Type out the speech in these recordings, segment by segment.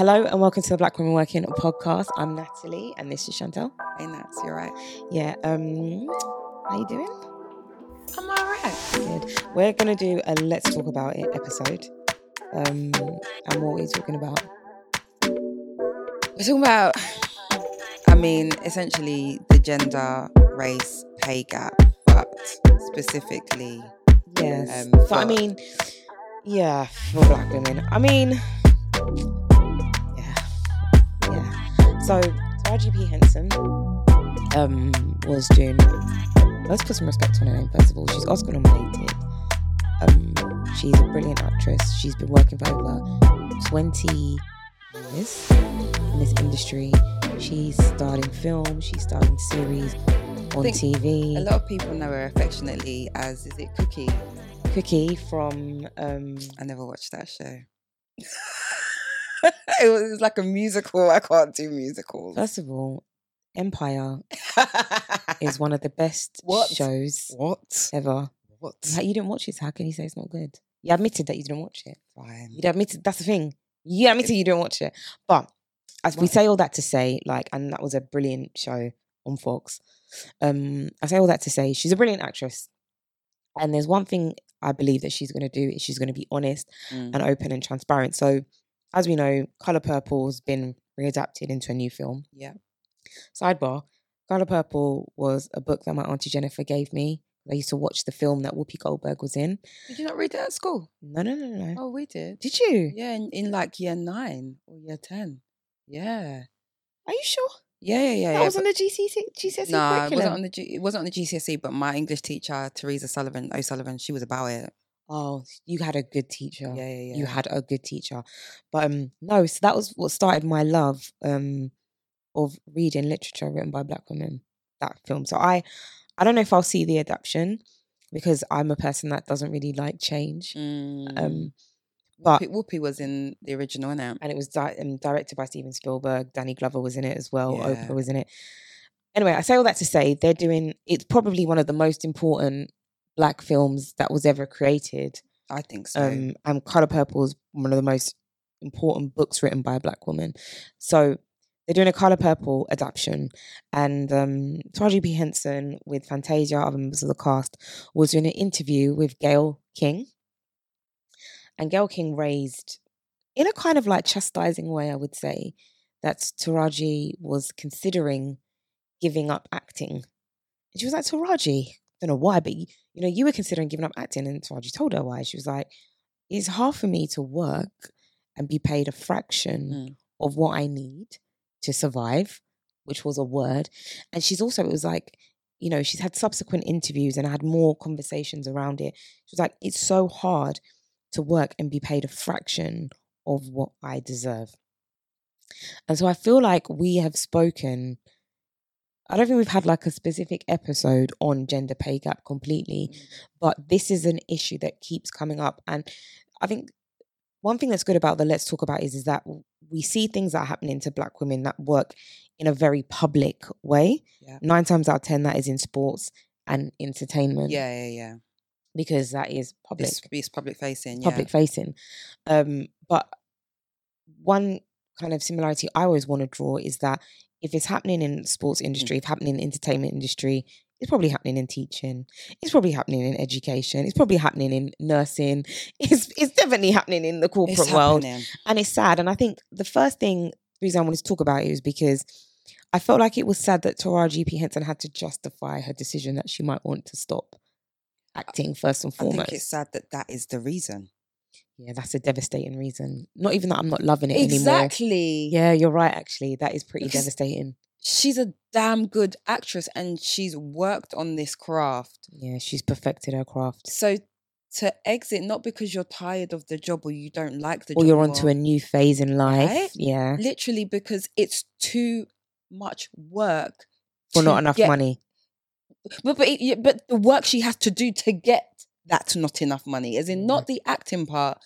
Hello and welcome to the Black Women Working podcast. I'm Natalie and this is Chantelle. Hey, Nats, you're right. Yeah, um, how you doing? I'm all right. Good. We're gonna do a Let's Talk About It episode. Um, and what are we talking about? We're talking about, I mean, essentially the gender, race, pay gap, but specifically, Yes. Um, so I mean, yeah, for black women. I mean, yeah. So RGP Henson um was doing. Let's put some respect on her name first of all. She's Oscar nominated. Um, she's a brilliant actress. She's been working for over twenty years in this industry. She's starred in film. She's starred in series on TV. a lot of people know her affectionately as, is it Cookie? Cookie from um I never watched that show. it, was, it was like a musical. I can't do musicals. First of all, Empire is one of the best What? shows what? ever. What? Like, you didn't watch it, so how can you say it's not good? You admitted that you didn't watch it. Fine. You admitted that's the thing. You admitted you didn't watch it. But as we say all that to say, like, and that was a brilliant show on Fox. Um, I say all that to say she's a brilliant actress. And there's one thing I believe that she's gonna do is she's gonna be honest Mm. and open and transparent. So as we know, Colour Purple's been readapted into a new film. Yeah. Sidebar: Color Purple was a book that my auntie Jennifer gave me. I used to watch the film that Whoopi Goldberg was in. Did you not read that at school? No, no, no, no. Oh, we did. Did you? Yeah, in, in like year nine or year 10. Yeah. Are you sure? Yeah, yeah, yeah. that yeah, was on the GCSE, GCSE No, it wasn't on the G- it wasn't on the GCSE, but my English teacher Teresa Sullivan O'Sullivan, she was about it. Oh, you had a good teacher. Yeah, yeah, yeah. You had a good teacher. But um, no, so that was what started my love um of reading literature written by black women. That film. So I, I don't know if I'll see the adaptation because I'm a person that doesn't really like change. Mm. Um, but Whoopi, Whoopi was in the original, innit? and it was di- um, directed by Steven Spielberg. Danny Glover was in it as well. Yeah. Oprah was in it. Anyway, I say all that to say they're doing. It's probably one of the most important black films that was ever created. I think so. Um, and Color Purple is one of the most important books written by a black woman. So they're doing a Color Purple adaptation, and um, Taraji P Henson with Fantasia, other members of the cast, was doing an interview with Gayle King, and Gayle King raised, in a kind of like chastising way, I would say, that Taraji was considering giving up acting. And she was like, Taraji, don't know why, but you, you know, you were considering giving up acting, and so I just told her why. She was like, "It's hard for me to work and be paid a fraction Mm. of what I need to survive," which was a word. And she's also, it was like, you know, she's had subsequent interviews and had more conversations around it. She was like, "It's so hard to work and be paid a fraction of what I deserve." And so I feel like we have spoken. I don't think we've had like a specific episode on gender pay gap completely, but this is an issue that keeps coming up. And I think one thing that's good about the Let's Talk About is, is that we see things that are happening to black women that work in a very public way. Yeah. Nine times out of 10, that is in sports and entertainment yeah, yeah, yeah. because that is public It's, it's public facing. public yeah. facing. Um, but one kind of similarity I always want to draw is that if it's happening in sports mm. industry, if happening in entertainment industry, it's probably happening in teaching. It's probably happening in education. It's probably happening in nursing. It's it's definitely happening in the corporate world. And it's sad. And I think the first thing reason I wanted to talk about it is because I felt like it was sad that Taraji P. Henson had to justify her decision that she might want to stop acting first and foremost. I think it's sad that that is the reason. Yeah, that's a devastating reason. Not even that I'm not loving it anymore. Exactly. Yeah, you're right. Actually, that is pretty Because- devastating. She's a damn good actress and she's worked on this craft. Yeah, she's perfected her craft. So to exit, not because you're tired of the job or you don't like the Or job. Or you're onto a new phase in life. Right? Yeah, literally because it's too much work for not enough get- money. But but, it, but the work she has to do to get that not enough money, as in not mm. the acting part,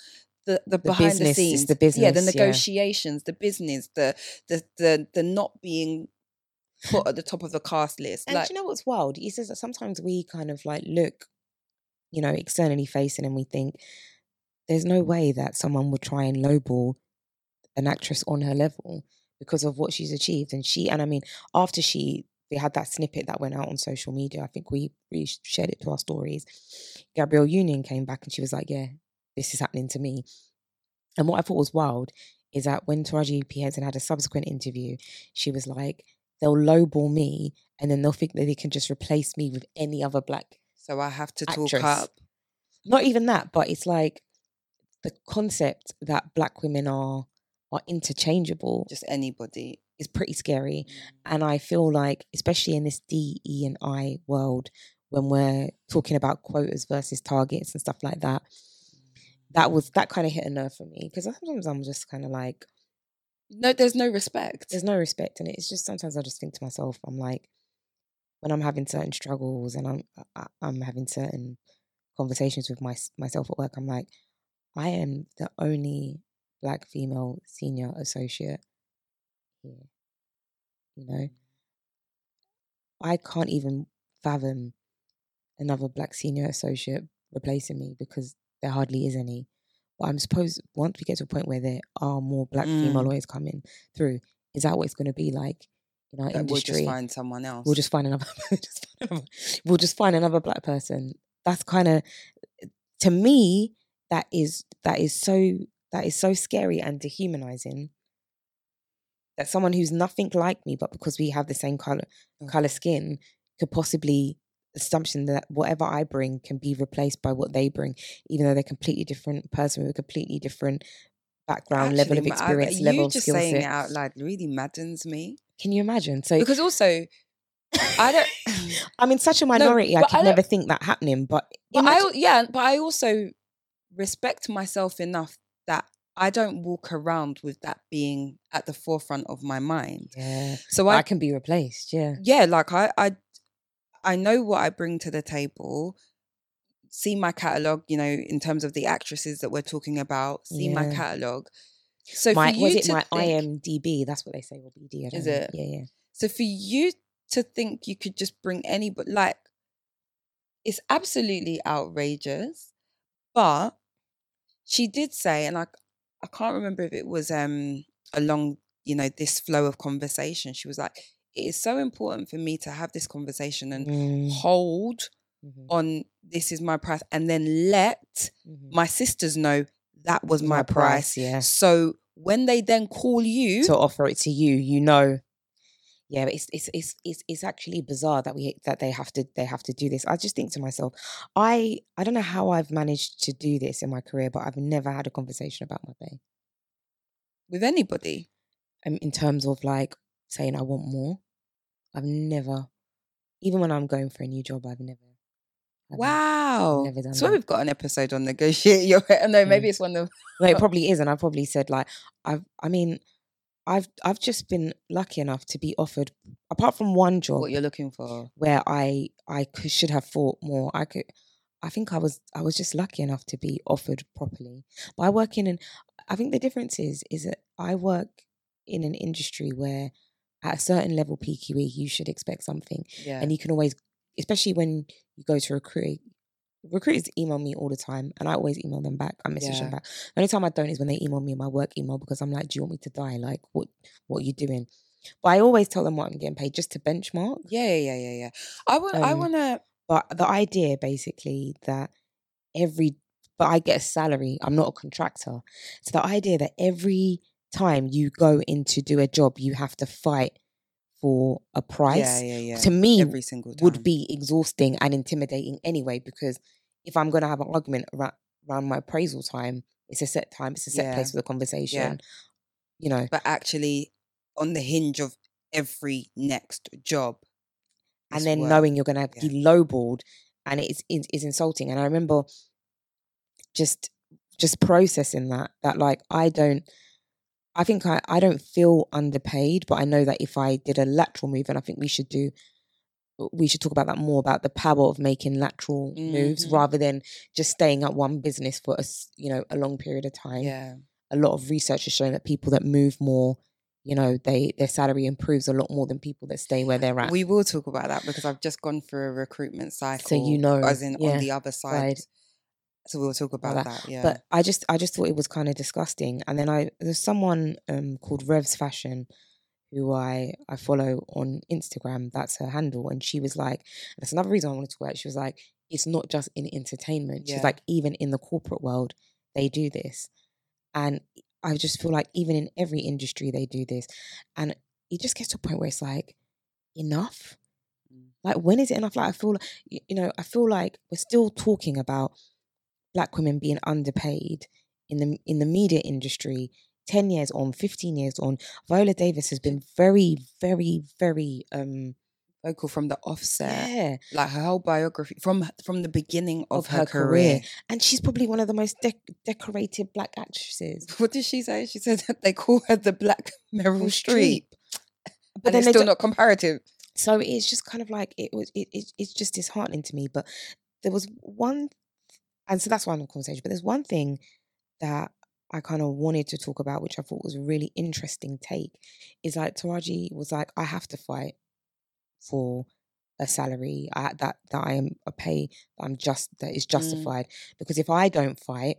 the the, The behind the scenes, the business, yeah, the business, yeah. negotiations, the business, the the the the not being put at the top of the cast list. And like, do you know what's wild? He says that sometimes we kind of like look, you know, externally facing and we think there's no way that someone would try and lowball an actress on her level because of what she's achieved. And she, and I mean, after she, they had that snippet that went out on social media. I think we we shared it to our stories. Gabrielle Union came back and she was like, "Yeah, this is happening to me." And what I thought was wild is that when Taraji P Henson had a subsequent interview, she was like, "They'll lowball me, and then they'll think that they can just replace me with any other black." So I have to Actress. talk up. Not even that, but it's like the concept that black women are are interchangeable Just anybody. Is pretty scary. Mm. And I feel like, especially in this D, E, and I world, when we're talking about quotas versus targets and stuff like that, that was that kind of hit a nerve for me because sometimes I'm just kind of like, No, there's no respect. there's no respect in it. It's just sometimes I just think to myself, I'm like, when I'm having certain struggles and I'm I- I'm having certain conversations with my, myself at work, I'm like, I am the only black female senior associate here. You know, I can't even fathom another black senior associate replacing me because there hardly is any. But I'm supposed once we get to a point where there are more black female Mm. lawyers coming through, is that what it's going to be like in our That we'll just find someone else. we'll just find another. we'll just find another, we'll just find another black person. That's kind of to me that is that is so that is so scary and dehumanizing. That someone who's nothing like me, but because we have the same color Mm. color skin, could possibly assumption that whatever I bring can be replaced by what they bring, even though they're completely different person with a completely different background, level of Actually, ma- I- experience, you level of just skill saying it out loud really maddens me Can you imagine? So because also I don't. I'm in such a minority. I but could I never think that happening. But, But I imagine- yeah, but I also respect myself enough that I don't walk around with that being at the forefront of my mind. yeah, So I I can be replaced. Yeah, yeah, like I I I know what I bring to the table. See my catalog, you know, in terms of the actresses that we're talking about. See my catalog. So my for you was it to my think, IMDb? That's what they say. Or BD. Is know. it? Yeah, yeah. So for you to think you could just bring any, but like, it's absolutely outrageous. But she did say, and I, I can't remember if it was um along, you know, this flow of conversation. She was like, "It is so important for me to have this conversation and Mm, hold mhm, on this is my price, and then let mhm. my sisters know that was my, price. Yeah. So when they then call you, To offer it to you, you know. Yeah, it's it's it's it's it's actually bizarre that we that they have to they have to do this. I just think to myself, I I don't know how I've managed to do this in my career, but I've never had a conversation about my pay. with anybody, um, in terms of like saying I want more. I've never, even when I'm going for a new job, I've never. I've never- Wow. never done so that. we've got an episode on negotiate your no, maybe Mm. it's one of No, it probably is, and I probably said like I've. I mean, I've I've just been lucky enough to be offered, apart from one job what you're looking for. where I I could, should have thought more. I could. I think I was I was just lucky enough to be offered properly. But I work in an. I think the difference is is that I work in an industry where at a certain level PQE you should expect something, Yeah. and you can always, especially when you go to recruit. Recruiters email me all the time, and I always email them back. I message Yeah. them back. The only time I don't is when they email me in my work email because I'm like, "Do you want me to die? Like, what what are you doing?" But I always tell them what I'm getting paid just to benchmark. yeah, yeah, yeah, yeah, yeah. I want I Um, want to But the idea basically that every but I get a salary, I'm not a contractor. So the idea that every time you go in to do a job, you have to fight for a price yeah, yeah, yeah. to me every single time. would be exhausting and intimidating anyway, because if I'm gonna have an argument around, around my appraisal time, it's a set time, it's a set place for the conversation. You know, but actually on the hinge of every next job. and then work. knowing you're going to be lowballed and it's is is insulting and i remember just just processing that that like i don't i think i i don't feel underpaid but i know that if i did a lateral move and i think we should do we should talk about that more about the power of making lateral moves Mhm. rather than just staying at one business for a you know a long period of time yeah, a lot of research has shown that people that move more you know they their salary improves a lot more than people that stay where they're at we will talk about that because I've just gone through a recruitment cycle. So you know, as in yeah, on the other side. side. So we'll talk about that. that. Yeah. But I just I just thought it was kind of disgusting. And then I there's someone um called Revs Fashion who I I follow on Instagram. That's her handle, and she was like, that's another reason I wanted to talk about. She was like, it's not just in entertainment. She's Yeah. like, even in the corporate world, they do this, and I just feel like even in every industry they do this, and it just gets to a point where it's like, enough. Mm. Like when is it enough? Like I feel, like, you know, I feel like we're still talking about black women being underpaid in the in the media industry 10 years on 15 years on viola davis has been very very very um vocal from the offset, yeah like her whole biography from from the beginning of, of her, her career. career. and she's probably one of the most dec- decorated black actresses What did she say? She said that they call her the Black Meryl Streep, but but then it's still do- not comparative. so it's just kind of like it was it, it, it's just disheartening to me but there was one and so that's why i'm the conversation but there's one thing that i kind of wanted to talk about which i thought was a really interesting take is like taraji was like i have to fight for a salary I, that that i am a pay that i'm just that is mm. justified because if i don't fight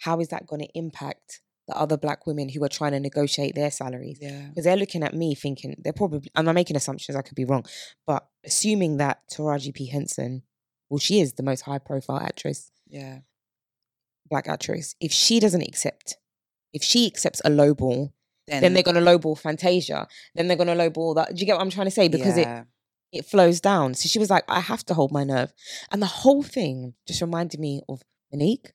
how is that going to impact the other black women who are trying to negotiate their salaries? Yeah. because they're looking at me thinking they're probably and I'm making assumptions I could be wrong, but assuming that Taraji P. Henson, well, she is the most high profile actress, Yeah. black actress. If she doesn't accept, if she accepts a lowball, then they're gonna lowball Fantasia. Then they're gonna lowball that. Do you get what I'm trying to say? Because it it flows down. So she was like, I have to hold my nerve. And the whole thing just reminded me of Mo'Nique,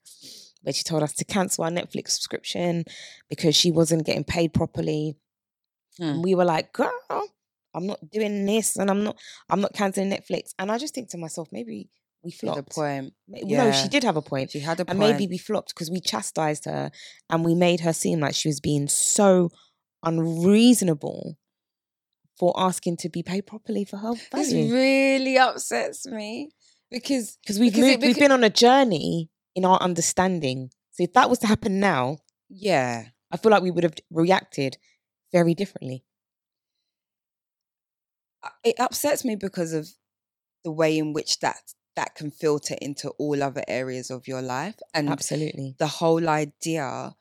where she told us to cancel our Netflix subscription because she wasn't getting paid properly. Hmm. And we were like, girl, I'm not doing this and I'm not I'm not canceling Netflix. And I just think to myself, maybe we She had a flopped. point. Ma- No, she did have a point. She had a point. And maybe we flopped because we chastised her and we made her seem like she was being so unreasonable for asking to be paid properly for her this really upsets me because Because we've because moved, we've been on a journey in our understanding. So if that was to happen now, yeah, I feel like we would have reacted very differently. it upsets me because of the way in which that that can filter into all other areas of your life and Absolutely. the whole idea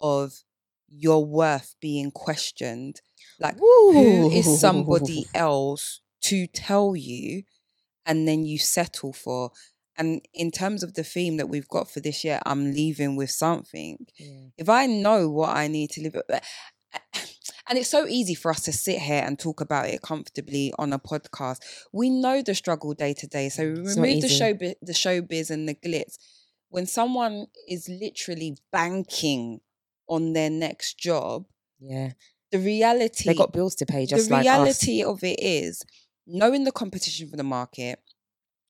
of your worth being questioned like who is somebody else to tell you and then you settle for and in terms of the theme that we've got for this year i'm leaving with something Yeah. if I know what I need to live, with- and it's so easy for us to sit here and talk about it comfortably on a podcast. We know the struggle day to day, so remove the show, the showbiz and the glitz. When someone is literally banking on their next job, Yeah. the reality They got bills to pay just the like us. reality of it is knowing the competition for the market,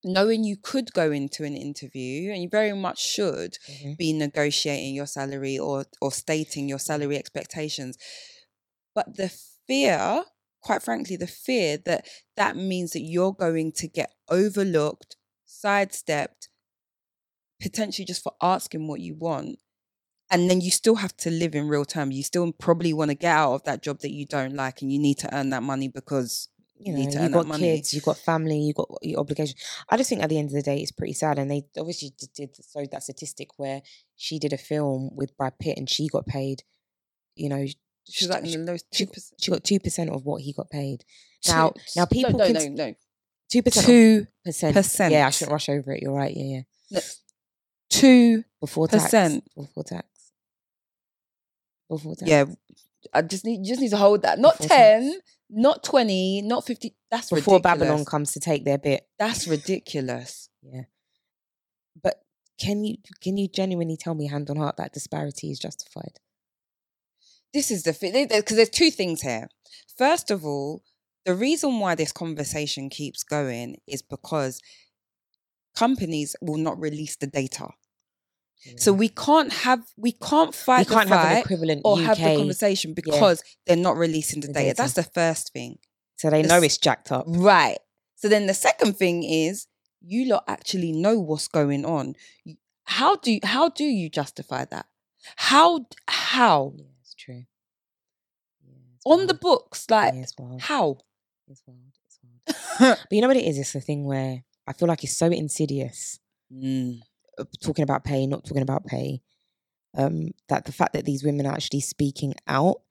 knowing you could go into an interview and you very much should Mhm. be negotiating your salary or or stating your salary expectations but the fear quite frankly the fear that that means that you're going to get overlooked sidestepped potentially just for asking what you want and then you still have to live in real terms you still probably want to get out of that job that you don't like and you need to earn that money because you know, need to you earn got that money kids, you've got family, you've got your obligation. I just think at the end of the day, it's pretty sad. And they obviously did so that statistic where she did a film with Brad Pitt and she got paid. You know, she's like mm, in the lowest she, 2%. she got two percent of what he got paid. Now, now people no, can no, no, no. two percent, Two percent. percent. Yeah, I shouldn't rush over it. You're right. Yeah, yeah. two Before tax. Percent. Before tax. Before tax. Yeah, I just need you just need to hold that. Not Before ten, not twenty, not fifty. That's Before ridiculous. Babylon comes to take their bit. That's ridiculous. Yeah. But can you can you genuinely tell me hand on heart that disparity is justified? This is the thing because there's two things here. First of all, the reason why this conversation keeps going is because companies will not release the data. So we can't have we can't fight we can't the have an equivalent or UK, have the conversation because they're not releasing the, The data. data. That's the first thing. so they the know it's jacked up. Right. So then the second thing is you lot actually know what's going on. How do you, how do you justify that? How how Yeah, it's true. Yeah, it's on the books like yeah, it's wild. how? It's wild. It's wild. But you know what it is? It's the thing where I feel like it's so insidious. Mm. uh, talking about pay, not talking about pay. Um, that the fact that these women are actually speaking out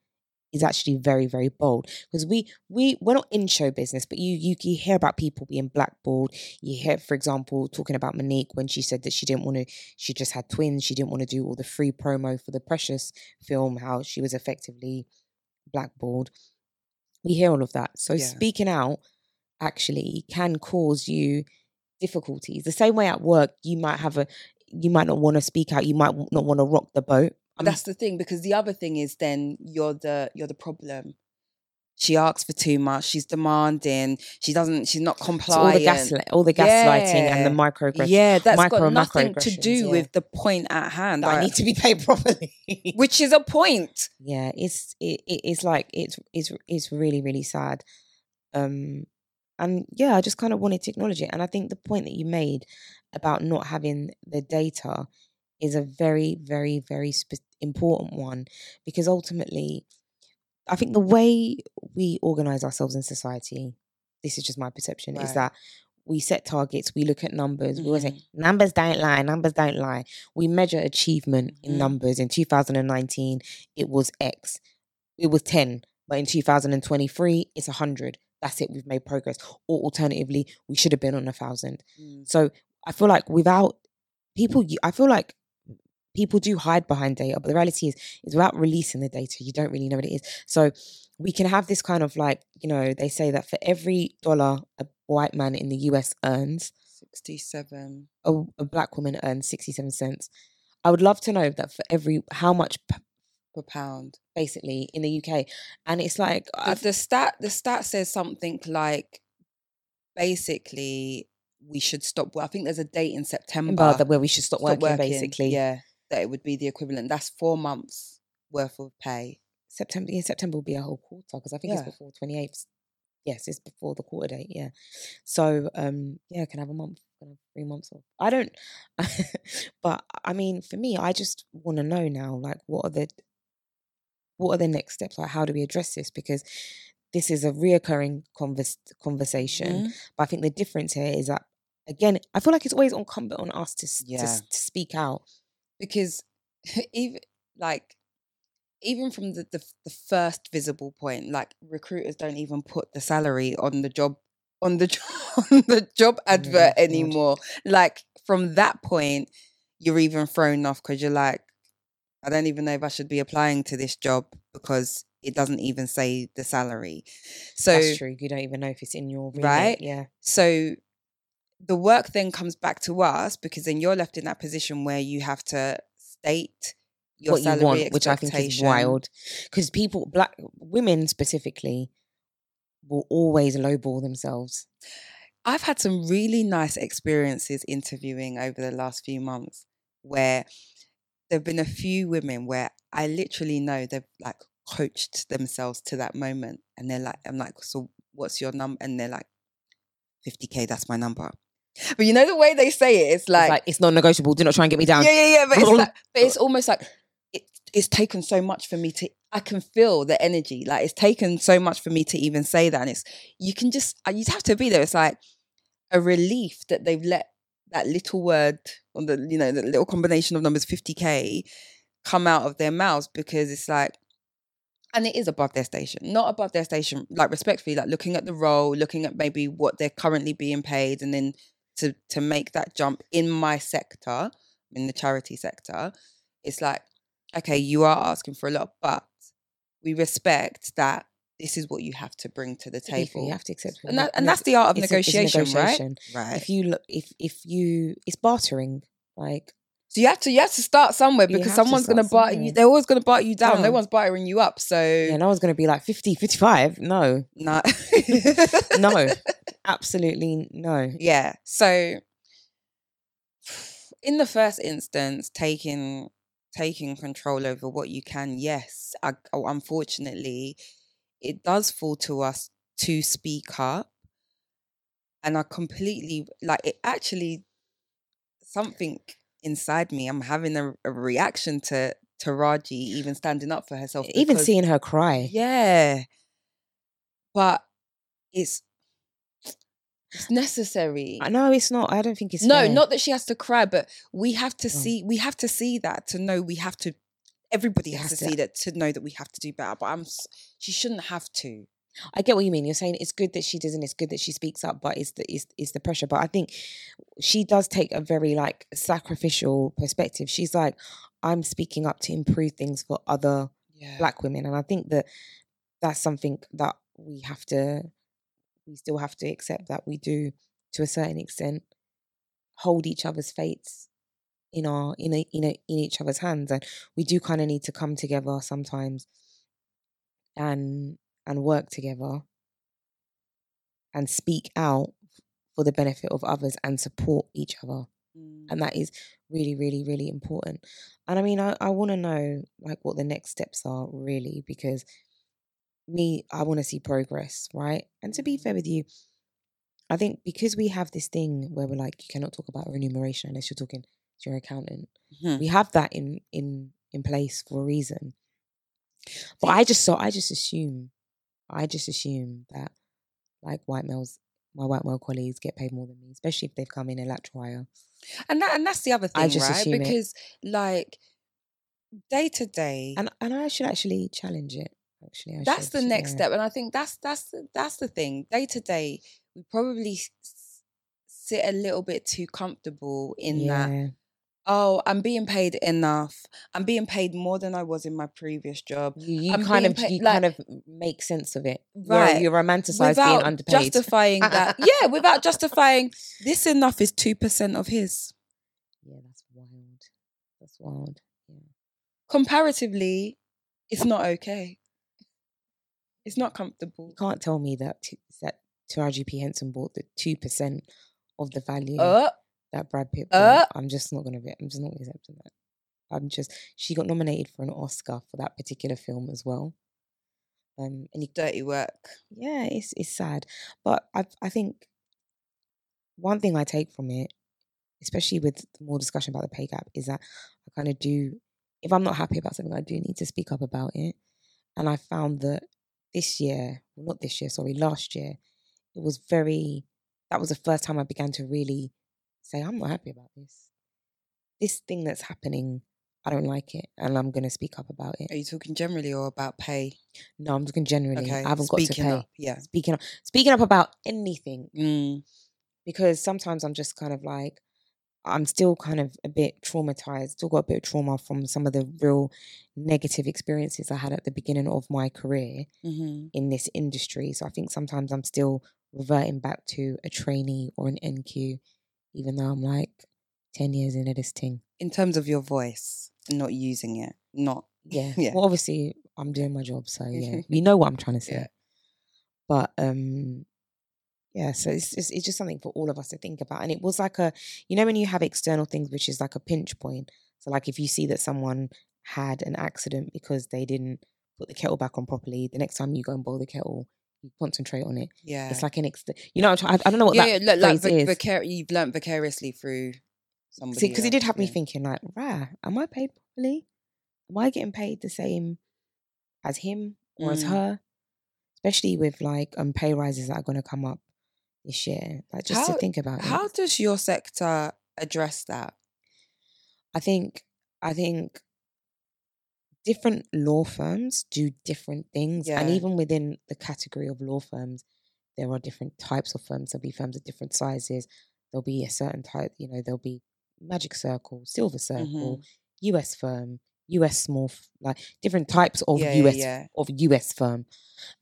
is actually very very bold because we we we're not in show business but you, you you hear about people being blackballed you hear for example talking about Mo'Nique when she said that she didn't want to she just had twins she didn't want to do all the free promo for the precious film how she was effectively blackballed we hear all of that so Yeah. speaking out actually can cause you difficulties the same way at work you might have a you might not want to speak out you might not want to rock the boat that's the thing because the other thing is then you're the you're the problem. She asks for too much. She's demanding. She doesn't. She's not So all compliant. the gaslight, all the gaslighting and the Yeah. microaggression. Yeah, that's micro got nothing to do yeah. with the point at hand. that I need to be paid properly. which is a point. yeah, it's it, it, it's like it's it's it's really really sad. Um, and yeah, I just kind of wanted to acknowledge it. And I think the point that you made about not having the data is a very very very spe- important one because ultimately, I think the way we organize ourselves in society, this is just my perception, is that we set targets, we look at numbers, we always say Mhm. numbers don't lie, numbers don't lie. We measure achievement in Mhm. numbers. In 2019, it was X. It was 10, but in 2023, it's 100. That's it, we've made progress. Or alternatively, we should have been on a thousand. Mm. So I feel like without people, I feel like people do hide behind data, but the reality is, is without releasing the data, you don't really know what it is. So we can have this kind of like, you know, they say that for every dollar a white man in the US earns, Sixty-seven. a, a black woman earns 67 cents. I would love to know that for every, how much p- per pound. basically in the UK. And it's like, The, the stat the stat says something like basically we should stop. Well, I think there's a date in September that where we should stop, stop working, basically. Yeah, that it would be the equivalent. That's four months worth of pay. September, yeah, September will be a whole quarter because I think Yeah. it's before 28th. Yes, it's before the quarter date. Yeah. So, um, yeah, can have a month, can have three months off. I don't, but I mean, for me, I just want to know now, like, what are the, what are the next steps? Like, how do we address this? Because this is a reoccurring convers- conversation. Mhm. But I think the difference here is that, again, I feel like it's always incumbent on us to, s- to, to speak out. Because even like even from the, the the first visible point like recruiters don't even put the salary on the job on the job on the job advert God. anymore like from that point you're even thrown off because you're like i don't even know if i should be applying to this job because it doesn't even say the salary so That's true. You don't even know if it's in your remit. Right? Yeah. so the work then comes back to us because then you're left in that position where you have to state your what you salary want, which I think is wild. Because people, black women specifically, will always lowball themselves. I've had some really nice experiences interviewing over the last few months where there've been a few women where I literally know they've like coached themselves to that moment and they're like I'm like so what's your number and they're like 50k that's my number but you know the way they say it it's It's like, like it's non-negotiable. Do not try and get me down. yeah yeah yeah but it's, like, but it's almost like it, it's taken so much for me to I can feel the energy like it's taken so much for me to even say that and it's you can just uh, you have to be there it's like a relief that they've let that little word on the you know the little combination of numbers 50k come out of their mouths because it's like and it is above their station not above their station like respectfully like looking at the role looking at maybe what they're currently being paid and then to to make that jump in my sector in the charity sector it's like okay you are asking for a lot but we respect that this is what you have to bring to the To table You have to accept. and, that, and that's the art of it's a- it's negotiation, negotiation. right? Right. If you look, if if you, it's bartering. Like so you have to you have to start somewhere because to someone's going to bar you. They're always going to bar you down. No one's bartering you up. So yeah, no one's gonna be like 50, 55. No, no, no, absolutely no. yeah. So in the first instance, taking taking control over what you can, yes. I, oh, unfortunately, it does fall to us to speak up, and I completely like it. Actually, something inside me, I'm having a, a reaction to to Raji even standing up for herself. Even because- seeing her cry. yeah. But it's It's necessary. I know it's not. I don't think it's no, fair. not that she has to cry, but we have to Oh. see. We have to see that to know we have to. Everybody You has, to, to- see that to know that we have to do better. But I'm. She shouldn't have to. I get what you mean. You're saying it's good that she doesn't. It's good that she speaks up, but it's the it's, it's the pressure. But I think she does take a very like sacrificial perspective. She's like, I'm speaking up to improve things for other Yeah. black women, and I think that that's something that we have to. We still have to accept that we do, to a certain extent, hold each other's fates in our in a, in a, in each other's hands, and we do kind of need to come together sometimes and and work together and speak out for the benefit of others and support each other Mm. and that is really really really important and i mean i, I want to know like what the next steps are really because me i want to see progress right and to be fair with you i think because we have this thing where we're like you cannot talk about remuneration unless you're talking to your accountant Mhm. we have that in in in place for a reason but i just so i just assume i just assume that like white males my white male colleagues get paid more than me especially if they've come in a lateral hire And that and that's the other thing, I just right? assume it. Because like day to day, and and I should actually challenge it. Actually, I that's should, the next yeah. step and i think that's that's the, that's the thing day to day we probably sit a little bit too comfortable in that oh i'm being paid enough i'm being paid more than i was in my previous job You, you kind of paid- you like- kind of make sense of it. Right. You're, you romanticize being without underpaid. justifying that yeah without justifying this enough is 2% of his yeah, that's wild. That's wild. Yeah. comparatively it's not okay it's not comfortable You can't tell me that t- that Taraji P Henson bought the two percent of the value uh, that Brad Pitt. uh. I'm just not gonna be. I'm just not accepting that. I'm just. She got nominated for an Oscar for that particular film as well. Um, and you dirty work yeah, it's it's sad, but I I think one thing I take from it, especially with the more discussion about the pay gap, is that I kind of do. If I'm not happy about something, I do need to speak up about it. And I found that this year, well, not this year, sorry, last year, it was very. That was the first time I began to really say, I'm not happy about this. This thing that's happening, I don't like it, and I'm going to speak up about it. are you talking generally or about pay No, I'm talking generally. okay I haven't got to speaking pay. up yeah Speaking up, speaking up about anything mm. because sometimes I'm just kind of like, I'm still kind of a bit traumatized, still got a bit of trauma from some of the real negative experiences I had at the beginning of my career hmm in this industry. So I think sometimes I'm still reverting back to a trainee or an NQ, even though I'm like 10 years into this thing. in terms of your voice not using it not Yeah. Yeah. Well, obviously, I'm doing my job. So yeah, you know what I'm trying to say. Yeah. But um, yeah, so it's just, it's just something for all of us to think about. And it was like a, you know, when you have external things, which is like a pinch point. So like if you see that someone had an accident because they didn't put the kettle back on properly, the next time you go and boil the kettle, you concentrate on it. yeah It's like an ex, you know, I, I don't know what yeah, that yeah, look, like phrase is. vicar- you've learnt vicariously through somebody because it did have me thinking like, rah, am I paid properly? Am I getting paid the same as him or as Mm. her? Especially with like um pay rises that are going to come up this year. Like just How- to think about how it. does your sector address that I think I think different law firms do different things, and even within the category of law firms, there are different types of firms. There'll be firms of different sizes. There'll be a certain type. You know, there'll be Magic Circle, Silver Circle, Mm-hmm. US firm, US small, like different types of Yeah, yeah, US yeah. of US firm,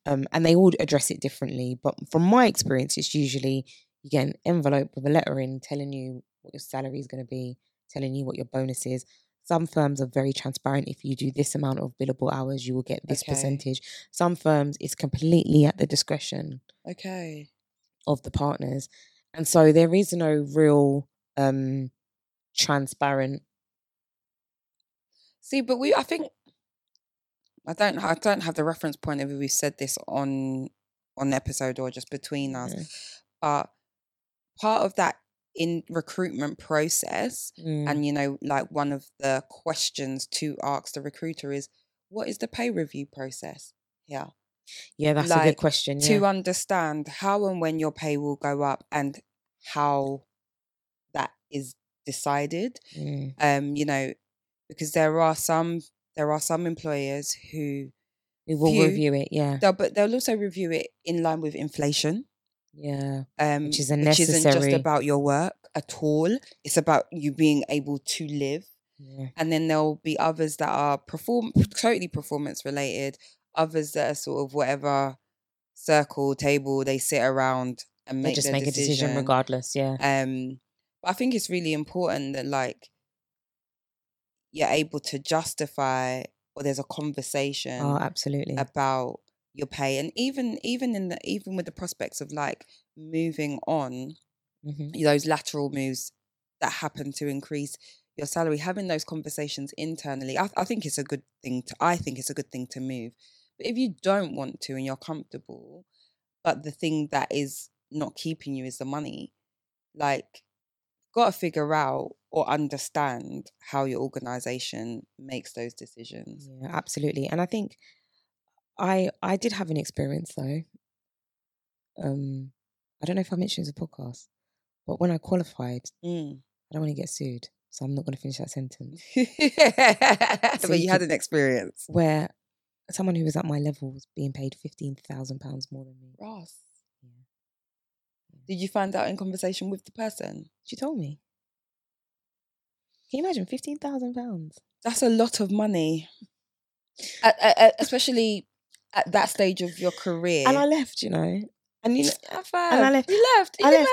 um, and they all address it differently. But from my experience, it's usually you get an envelope with a letter in telling you what your salary is going to be, telling you what your bonus is. Some firms are very transparent. If you do this amount of billable hours, you will get this Okay. percentage. Some firms, it's completely at the discretion okay of the partners, and so there is no real um, transparent. See but we i think i don't i don't have the reference point if we said this on on episode or just between us Yeah. but part of that in recruitment process Mm, and you know like one of the questions to ask the recruiter is what is the pay review process yeah Yeah, that's a good question. to understand how and when your pay will go up and how that is decided. Mm. Um, you know, because there are some there are some employers who We will View- review it. Yeah. they'll but they'll also review it in line with inflation. Yeah. Um, Which is Which isn't just about your work at all. It's about you being able to live. Yeah. And then there'll be others that are perform totally performance related. Others that are sort of whatever circle table they sit around and They make just make a decision regardless. Yeah. Um, but I think it's really important that like you're able to justify or there's a conversation Oh, absolutely. about your pay, and even even in the even with the prospects of like moving on, hmm those lateral moves that happen to increase your salary, having those conversations internally, I, I think it's a good thing to. I think it's a good thing to move. But if you don't want to and you're comfortable, but the thing that is not keeping you is the money, like, got to figure out or understand how your organization makes those decisions. Yeah, absolutely. And I think I I did have an experience though. Um, I don't know if I mentioned it in the podcast, but when I qualified, Mm. I don't want to get sued, so I'm not going to finish that sentence. but you you had an experience. Where someone who was at my level was being paid fifteen thousand pounds more than me. Ross. Did you find out in conversation with the person? She told me. Can you imagine fifteen thousand pounds? That's a lot of money, at, at- especially at that stage of your career. And I left, you know. And you know, Ah, and I left- You left. You I left.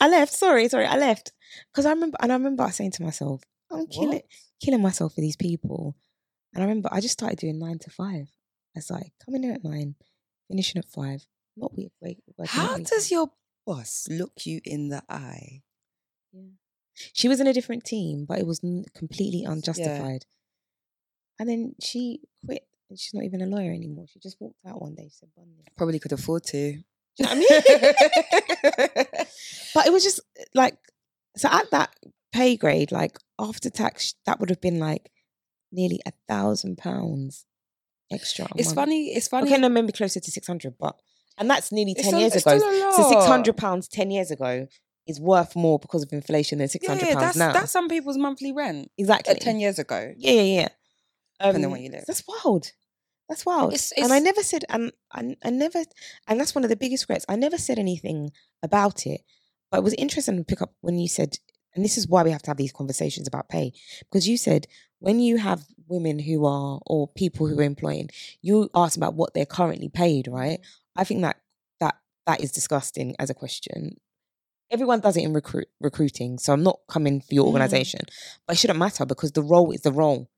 I left. Sorry, sorry, I left because I remember, and I remember saying to myself, "I'm killing, killing myself for these people." And I remember I just started doing nine to five. I started coming in at nine, finishing at five. Not week, wait, How does your boss look you in the eye? Yeah. She was in a different team, but it was n- completely unjustified. And then she quit, and she's not even a lawyer anymore. She just walked out one day. She said, "Bun. Probably could afford to. Do you know what I mean? but it was just like so at that pay grade, like after tax, that would have been like nearly a thousand pounds extra. it's month. funny. It's funny. Okay, no, maybe closer to six hundred, but and that's nearly It's ten a- years it's ago. a So six hundred pounds ten years ago is worth more because of inflation than six Yeah, yeah, pounds that's now. that's some people's monthly rent. exactly Ten years ago. Yeah, yeah, yeah. Depending Um, where you live. That's wild. That's wild. It's- and I never said, and I, I never, and that's one of the biggest regrets. I never said anything about it, but it was interesting to pick up when you said, and this is why we have to have these conversations about pay, because you said when you have women who are or people who are employing, you ask about what they're currently paid, right? I think that that that is disgusting as a question. Everyone does it in recruit recruiting, so I'm not coming for your Mhm. organization, but it shouldn't matter because the role is the role.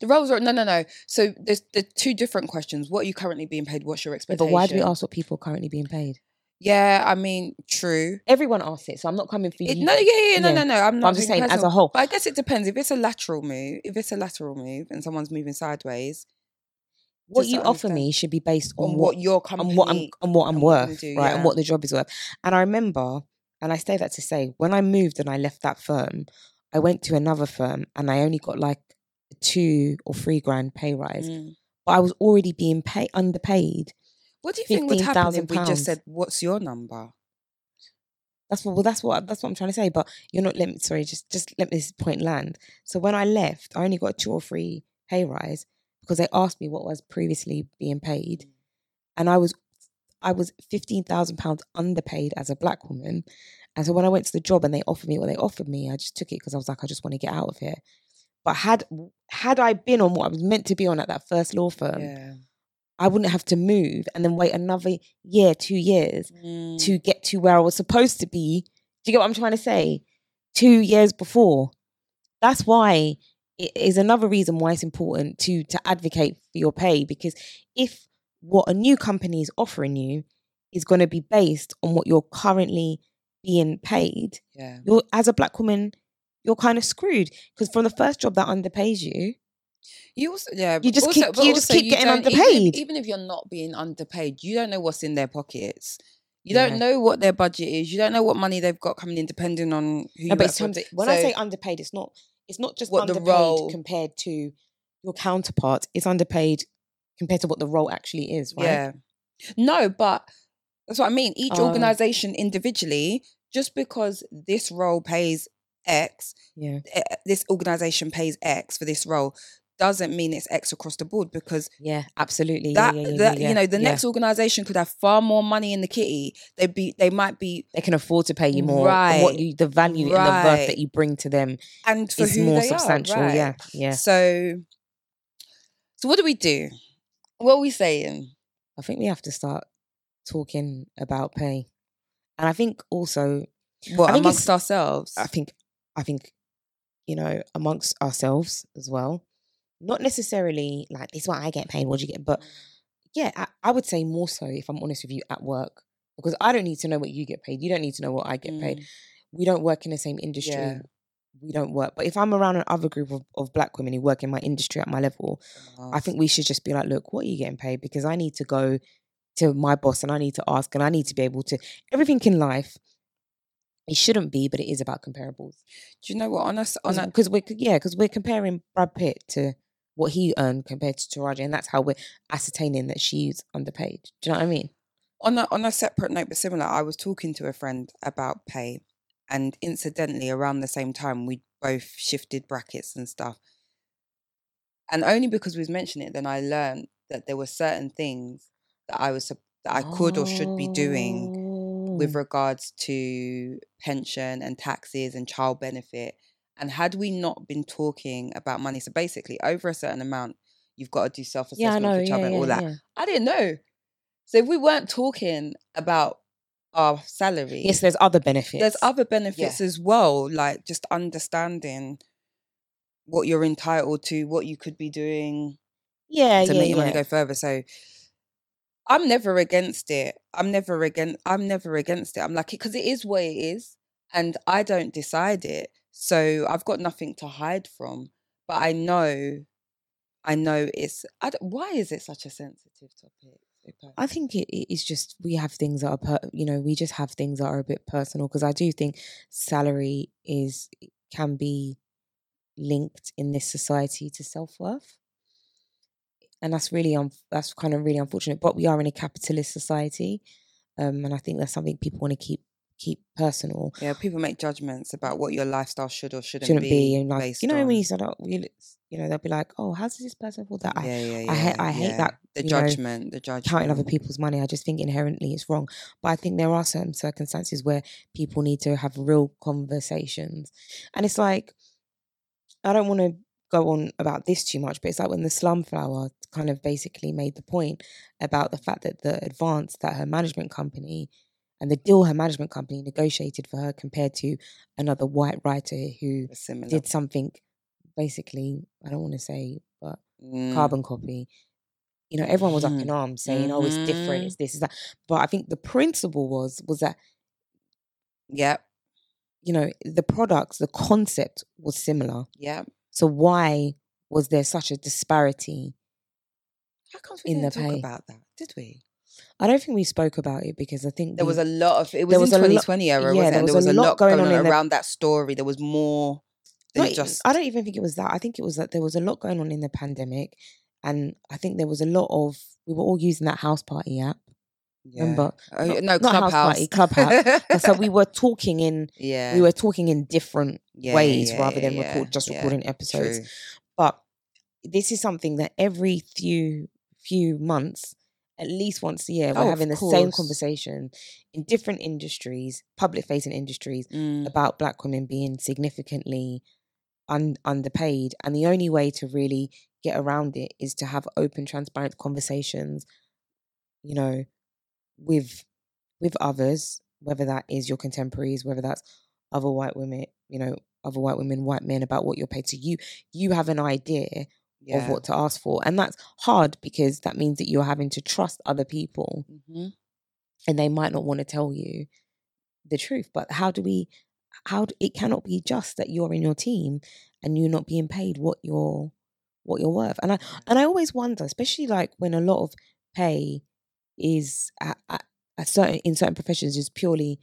The roles are no, no, no. So there's the two different questions. What are you currently being paid? What's your Yeah, expectation? But why do we ask what people are currently being paid? Yeah, I mean, true. Everyone asks it, so I'm not coming for It, you. no, yeah, yeah, no, yeah. no, no. I'm But not. I'm just saying as a whole. But I guess it depends. If it's a lateral move, if it's a lateral move and someone's moving sideways, What you offer me should be based on, on what, what your company on what I'm on what I'm and what you're gonna worth, do, right? yeah. And what the job is worth. And I remember, and I say that to say, when I moved and I left that firm, I went to another firm and I only got like a two or three grand pay rise, Mm. but I was already being paid underpaid. What do you think would happen if we £15,000 just said, "What's your number"? That's what well, that's what that's what I'm trying to say. But you're not let me sorry, just just let this point land. So when I left, I only got two or three pay rise because they asked me what was previously being paid. And I was I was fifteen thousand pounds underpaid as a black woman. And so when I went to the job and they offered me what they offered me, I just took it because I was like, I just want to get out of here. But had had I been on what I was meant to be on at that first law firm, yeah. I wouldn't have to move and then wait another year, two years Mm. to get to where I was supposed to be. Do you get what I'm trying to say? Two years before. That's why it is another reason why it's important to to advocate for your pay because if what a new company is offering you is going to be based on what you're currently being paid, yeah. you're as a black woman, you're kind of screwed because from the first job that underpays you, You also, yeah, You just also, keep- you just keep getting don't- even underpaid. Even if, you're not being underpaid, you don't know what's in their pockets. You Yeah. don't know what their budget is. You don't know what money they've got coming in, depending on who. You No, but for. terms of, when I say underpaid, it's not it's not just What the underpaid role- compared to your counterpart. It's underpaid compared to what the role actually is, right? yeah, No, but that's what I mean. Each Oh. organization individually, just because this role pays X, Yeah. eh, this organization pays X for this role, doesn't mean it's X across the board because Yeah, absolutely. that, yeah, yeah, yeah, that you know the next organization could have far more money in the kitty. They be they might be they can afford to pay you more. and What Right, you, the value and the worth right. that you bring to them and for is more substantial. Are, right? Yeah, yeah. So, so what do we do? What are we saying? I think we have to start talking about pay, and I think also, What I think amongst ourselves? I think, I think, you know, amongst ourselves as well. Not necessarily like this is what I get paid. What do you get? But yeah, I, I would say more so if I'm honest with you at work because I don't need to know what you get paid. You don't need to know what I get paid. Mm, We don't work in the same industry. Yeah. We don't work. But if I'm around another group of, of black women who work in my industry at my level, I think we should just be like, look, what are you getting paid? Because I need to go to my boss and I need to ask and I need to be able to everything in life. It shouldn't be, but it is about comparables. Do you know what? On us, on Because we're yeah, because we're comparing Brad Pitt to what he earned compared to Taraji, and that's how we're ascertaining that she's underpaid. Do you know what I mean? on a on a separate note but similar, I was talking to a friend about pay, and incidentally, around the same time, we both shifted brackets and stuff. And only because we was mentioning it, then I learned that there were certain things that I was that I could or should be doing with Oh. regards to pension and taxes and child benefit. And had we not been talking about money, so basically over a certain amount, you've got to do self yeah, assessment know. for child Yeah, yeah, all that. yeah. I didn't know. So if we weren't talking about our salary, Yes, there's other benefits. there's other benefits as well, like just understanding what you're entitled to, what you could be doing yeah, to yeah, make your yeah. money go further. So I'm never against it. I'm never against. I'm never against it. I'm like because it is what it is, and I don't decide it. So I've got nothing to hide from. But I know, I know it's. I why is it such a sensitive topic? I think it, it is just we have things that are per, you know we just have things that are a bit personal because I do think salary is can be linked in this society to self worth, and that's really un, that's kind of really unfortunate. But we are in a capitalist society, um, and I think that's something people want to keep keep personal. Yeah, people make judgments about what your lifestyle should or shouldn't, Shouldn't be, be and like you know on. when you said oh, you you know they'll be like oh how does this person afford that I yeah, yeah, yeah. I hate- I hate that, The you know, judgment, the judgment. counting other people's money. I just think inherently it's wrong. But I think there are certain circumstances where people need to have real conversations. And it's like, I don't want to go on about this too much, but it's like when the Slumflower kind of basically made the point about the fact that the advance that her management company and the deal her management company negotiated for her compared to another white writer who Similar. did something basically, I don't want to say, but Mm. carbon copy. You know, everyone was up in Mhm. arms saying, "Oh, it's different. Mhm. It's this, is that." But I think the principle was was that yeah, you know the products, the concept was similar. Yeah. So why was there such a disparity? How come we In didn't the talk pay. about that? Did we? I don't think we spoke about it because I think There was a lot of it was There in was lo- 2020 era, yeah, there was There was a lot lot going going on in the- around that story. There was more than not just I don't even think it was that. I think it was that there was a lot going on in the pandemic, and I think there was a lot of we were all using that house party app. yeah. Remember? Oh, Not- no clubhouse. party, Clubhouse. And so we were talking in yeah, we were talking in different yeah, ways yeah, rather than record just recording episodes. True. But this is something that every few few months, at least once a year, Oh, we're of having the same conversation in different industries, public facing industries, Mm, about black women being significantly un- underpaid. And the only way to really get around it is to have open, transparent conversations, you know, with with others, whether that is your contemporaries, whether that's other white women, you know, other white women, white men about what you're paid. So you you have an idea yeah. of what to ask for. And that's hard because that means that you're having to trust other people Mhm. and they might not want to tell you the truth. But how do we how it cannot be just that you're in your team and you're not being paid what you're what you're worth. And I and I always wonder, especially like when a lot of pay is at, at, at certain in certain professions is purely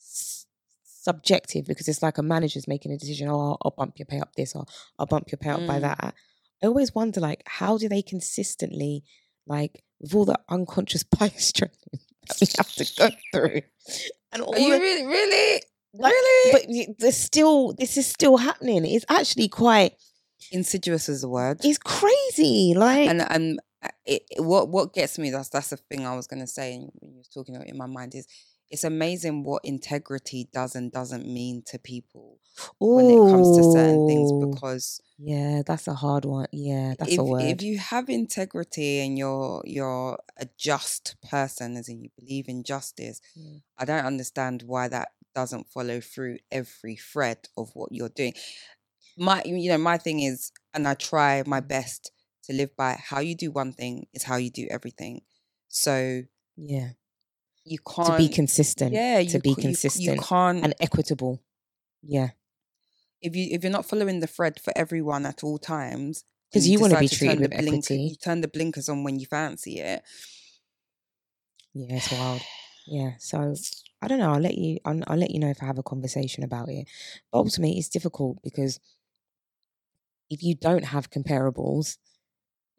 s- subjective because it's like a manager's making a decision. Oh, I'll, I'll bump your pay up this, or I'll bump your pay up by Mm. that. I always wonder, like, how do they consistently, like, with all the unconscious bias training that we have to go through. And all Are you the- really, really, like, really? But there's still this is still happening. It's actually quite insidious is the word. it's crazy. Like and and uh, it, what what gets me that's that's the thing I was gonna say and when you was talking about in my mind is it's amazing what integrity does and doesn't mean to people when it comes to certain things because Yeah, that's a hard one. Yeah, that's if, a word. if you have integrity and you're you're a just person as in you believe in justice Yeah. I don't understand why that doesn't follow through every thread of what you're doing. My, you know, my thing is, and I try my mm. best to live by how you do one thing is how you do everything. So yeah, you can't to be consistent. Yeah, to you be ca- you- consistent You, can't and equitable. Yeah, if you if you're not following the thread for everyone at all times, because you wanna be treated with blink- equity. You turn the blinkers on when you fancy it. yeah, it's wild. Yeah, so I don't know. I'll let you. I'll, I'll let you know if I have a conversation about it. But ultimately, it's difficult because if you don't have comparables,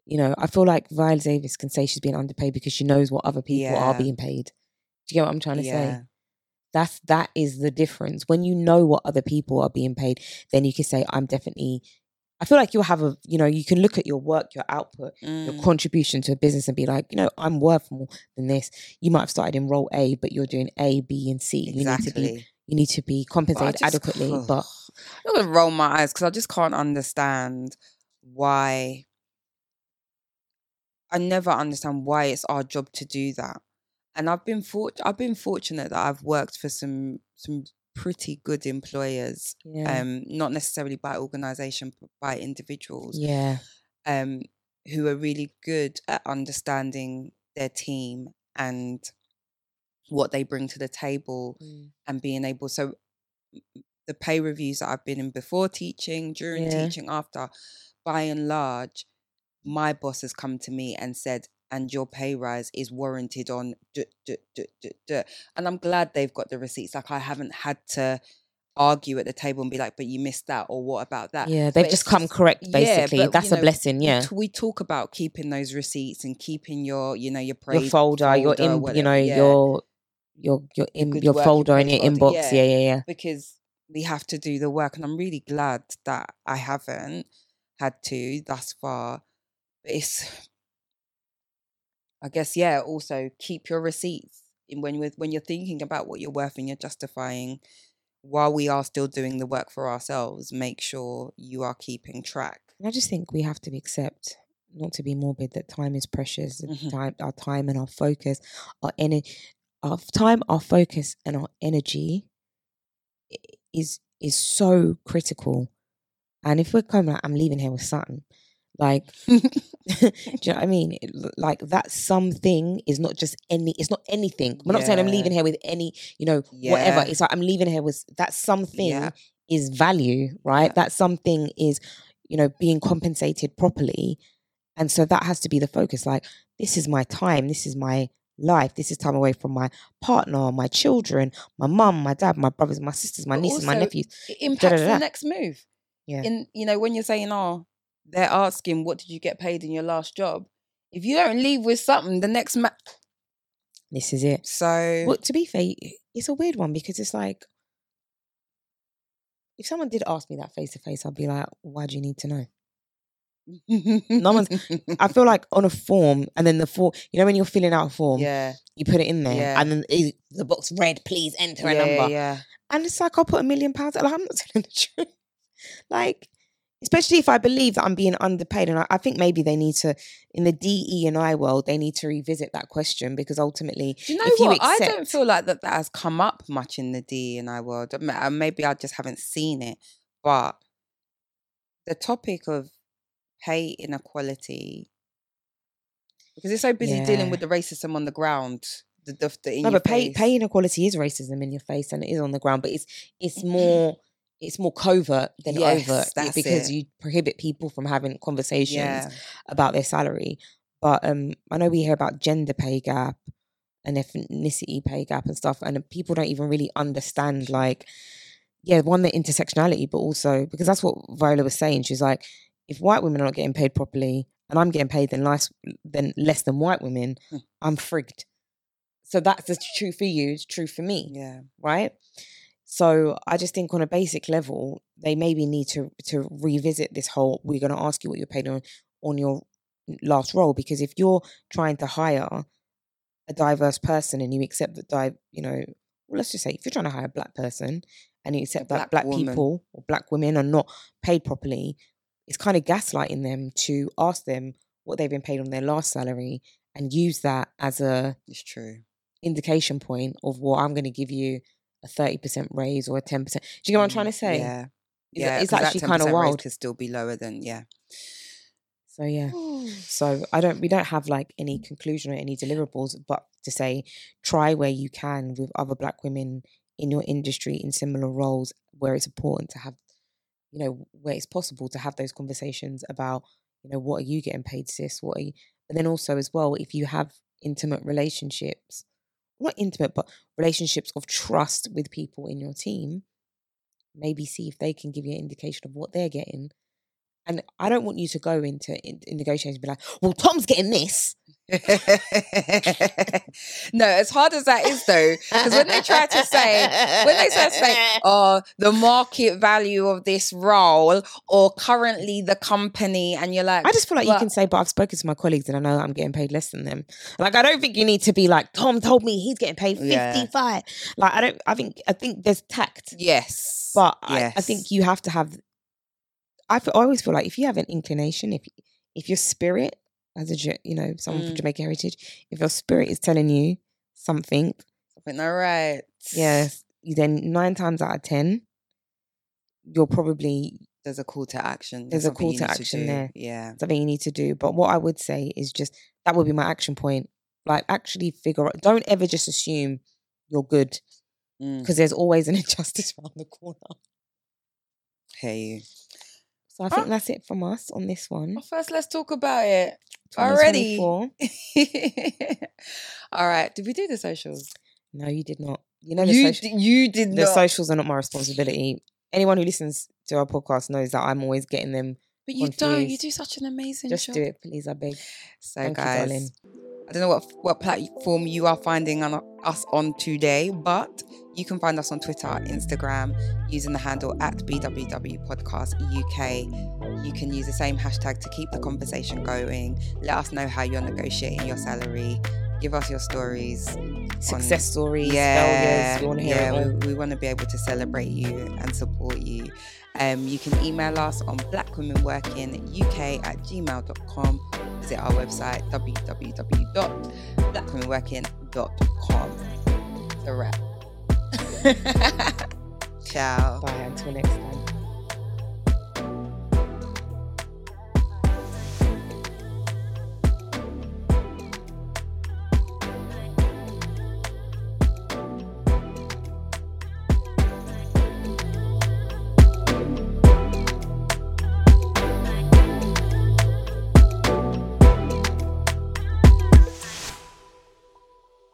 you know, I feel like Viola Davis can say she's being underpaid because she knows what other people are being paid. Do you get what I'm trying to say? Yeah. That's that is the difference. When you know what other people are being paid, then you can say, I'm definitely I feel like you'll have a you know, you can look at your work, your output, your Mm. contribution to a business and be like, you know, I'm worth more than this. You might have started in role A, but you're doing A, B, and C. You need to be you need to be But compensated just- adequately. But I'm gonna roll my eyes because I just can't understand why. I never understand why it's our job to do that. And I've been fort- I've been fortunate that I've worked for some some pretty good employers. yeah. Um, not necessarily by organization, but by individuals. yeah. Um, who are really good at understanding their team and what they bring to the table Mm. and being able so the pay reviews that I've been in before teaching, during Yeah. teaching, after, by and large, my boss has come to me and said, and your pay rise is warranted on duh, duh, duh, duh, duh." and I'm glad they've got the receipts. Like I haven't had to argue at the table and be like, but you missed that or what about that? Yeah. They've it's just come correct, yeah, basically. but, That's you a blessing, yeah. We talk about keeping those receipts and keeping your, you know, your Your praise folder, your folder, in you know, yeah. your your your in, good your folder in your folder, inbox. yeah. Yeah, yeah, yeah. because we have to do the work and i'm really glad that i haven't had to thus far but it's i guess yeah also keep your receipts when with when you're thinking about what you're worth and you're justifying while we are still doing the work for ourselves make sure you are keeping track And I just think we have to accept, not to be morbid, that time is precious. that Mhm. Time, our time and our focus, our energy, our time, our focus, and our energy is is so critical. And if we're coming, like, I'm leaving here with something, like, do you know what I mean? Like that something is not just any. It's not anything. We're not saying I'm leaving here with any, you know, whatever. It's like I'm leaving here with that something Yeah. is value, right? Yeah. That something is, you know, being compensated properly. And so that has to be the focus. Like, this is my time, this is my life, this is time away from my partner, my children, my mum, my dad, my brothers, my sisters, my But nieces, my nephews. it impacts da, da. the next move Yeah. in you know when you're saying oh they're asking what did you get paid in your last job if you don't leave with something the next ma- This is it. so Well, to be fair, it's a weird one because it's like, if someone did ask me that face to face, I'd be like, why do you need to know? no one's- I feel like on a form, and then the form, you know, when you're filling out a form, yeah you put it in there, Yeah. and then it, the box red, please enter yeah, a number. yeah And it's like I'll put a million pounds. Like I'm not telling the truth. Like, especially if I believe that I'm being underpaid, and I, I think maybe they need to, in the DE and I world, they need to revisit that question because ultimately, do you know if you what i don't feel like that that has come up much in the d and i world uh, maybe i just haven't seen it but the topic of pay inequality because it's so busy dealing with the racism on the ground the, the, the in no, but pay face. pay inequality is racism in your face, and it is on the ground, but it's it's more. It's more covert than Yes, because it. you prohibit people from having conversations yeah about their salary. But um, I know we hear about gender pay gap and ethnicity pay gap and stuff, and people don't even really understand like, yeah, one the intersectionality, but also because that's what Viola was saying. She's like, if white women are not getting paid properly and I'm getting paid than less than less than white women, Hmm. I'm frigged. So that's the true for you, it's true for me, Yeah. right? So I just think on a basic level, they maybe need to to revisit this whole we're gonna ask you what you're paid on on your last role because if you're trying to hire a diverse person and you accept that di- you know well, let's just say if you're trying to hire a black person and you accept that black black woman. people or black women are not paid properly it's kind of gaslighting them to ask them what they've been paid on their last salary and use that as a It's true. indication point of well i'm going to give you a 30% raise or a 10% do you get what i'm mm-hmm. trying to say Yeah. It's- Yeah. it's actually kinda 10% wild. Could still be lower than yeah. so yeah So I don't we don't have like any conclusion or any deliverables, but to say try where you can with other black women in your industry in similar roles where it's important to have, you know, where it's possible to have those conversations about, you know, what are you getting paid, sis? What are you but then also as well, if you have intimate relationships, not intimate, but relationships of trust with people in your team, maybe see if they can give you an indication of what they're getting. And I don't want you to go into in, in negotiations and be like, well, Tom's getting this. no, as hard as that is though, because when they try to say, when they start saying, oh, the market value of this role or currently the company, and you're like, I just feel like you can say, but I've spoken to my colleagues and I know I'm getting paid less than them. Like, I don't think you need to be like, Tom told me he's getting paid Yeah. 55. Like, I don't, I think, I think there's tact, yes, but I, I think you have to have, I, feel, I always feel like if you have an inclination, if, if your spirit, as a, you know, someone from Mm. Jamaican heritage, if your spirit is telling you something, something all right. yes, then nine times out of 10, you're probably there's a call to action. There's a call to action do. there. Yeah, something you need to do. But what I would say is just that would be my action point. Like actually figure out don't ever just assume you're good Mm, because there's always an injustice around the corner. Hey. So I think that's it from us on this one. Well, first, let's talk about it already. All right, did we do the socials? No, you did not. You know the, you, social, d- you did the not. socials are not my responsibility. Anyone who listens to our podcast knows that I'm always getting them. but you don't. You do such an amazing Just job. do it, please. I beg. So, Thank you, guys, darling. I don't know what what platform you are finding on, us on today, but you can find us on Twitter, Instagram, using the handle at BWW Podcast UK. You can use the same hashtag to keep the conversation going. Let us know how you're negotiating your salary. Give us your stories. Success stories, yeah, failures. We want to hear yeah, we, we want to be able to celebrate you and support you. Um, you can email us on blackwomenworkinguk at gmail.com. Visit our website www.blackwomenworking.com. It's a wrap. Ciao. Bye. Until next time.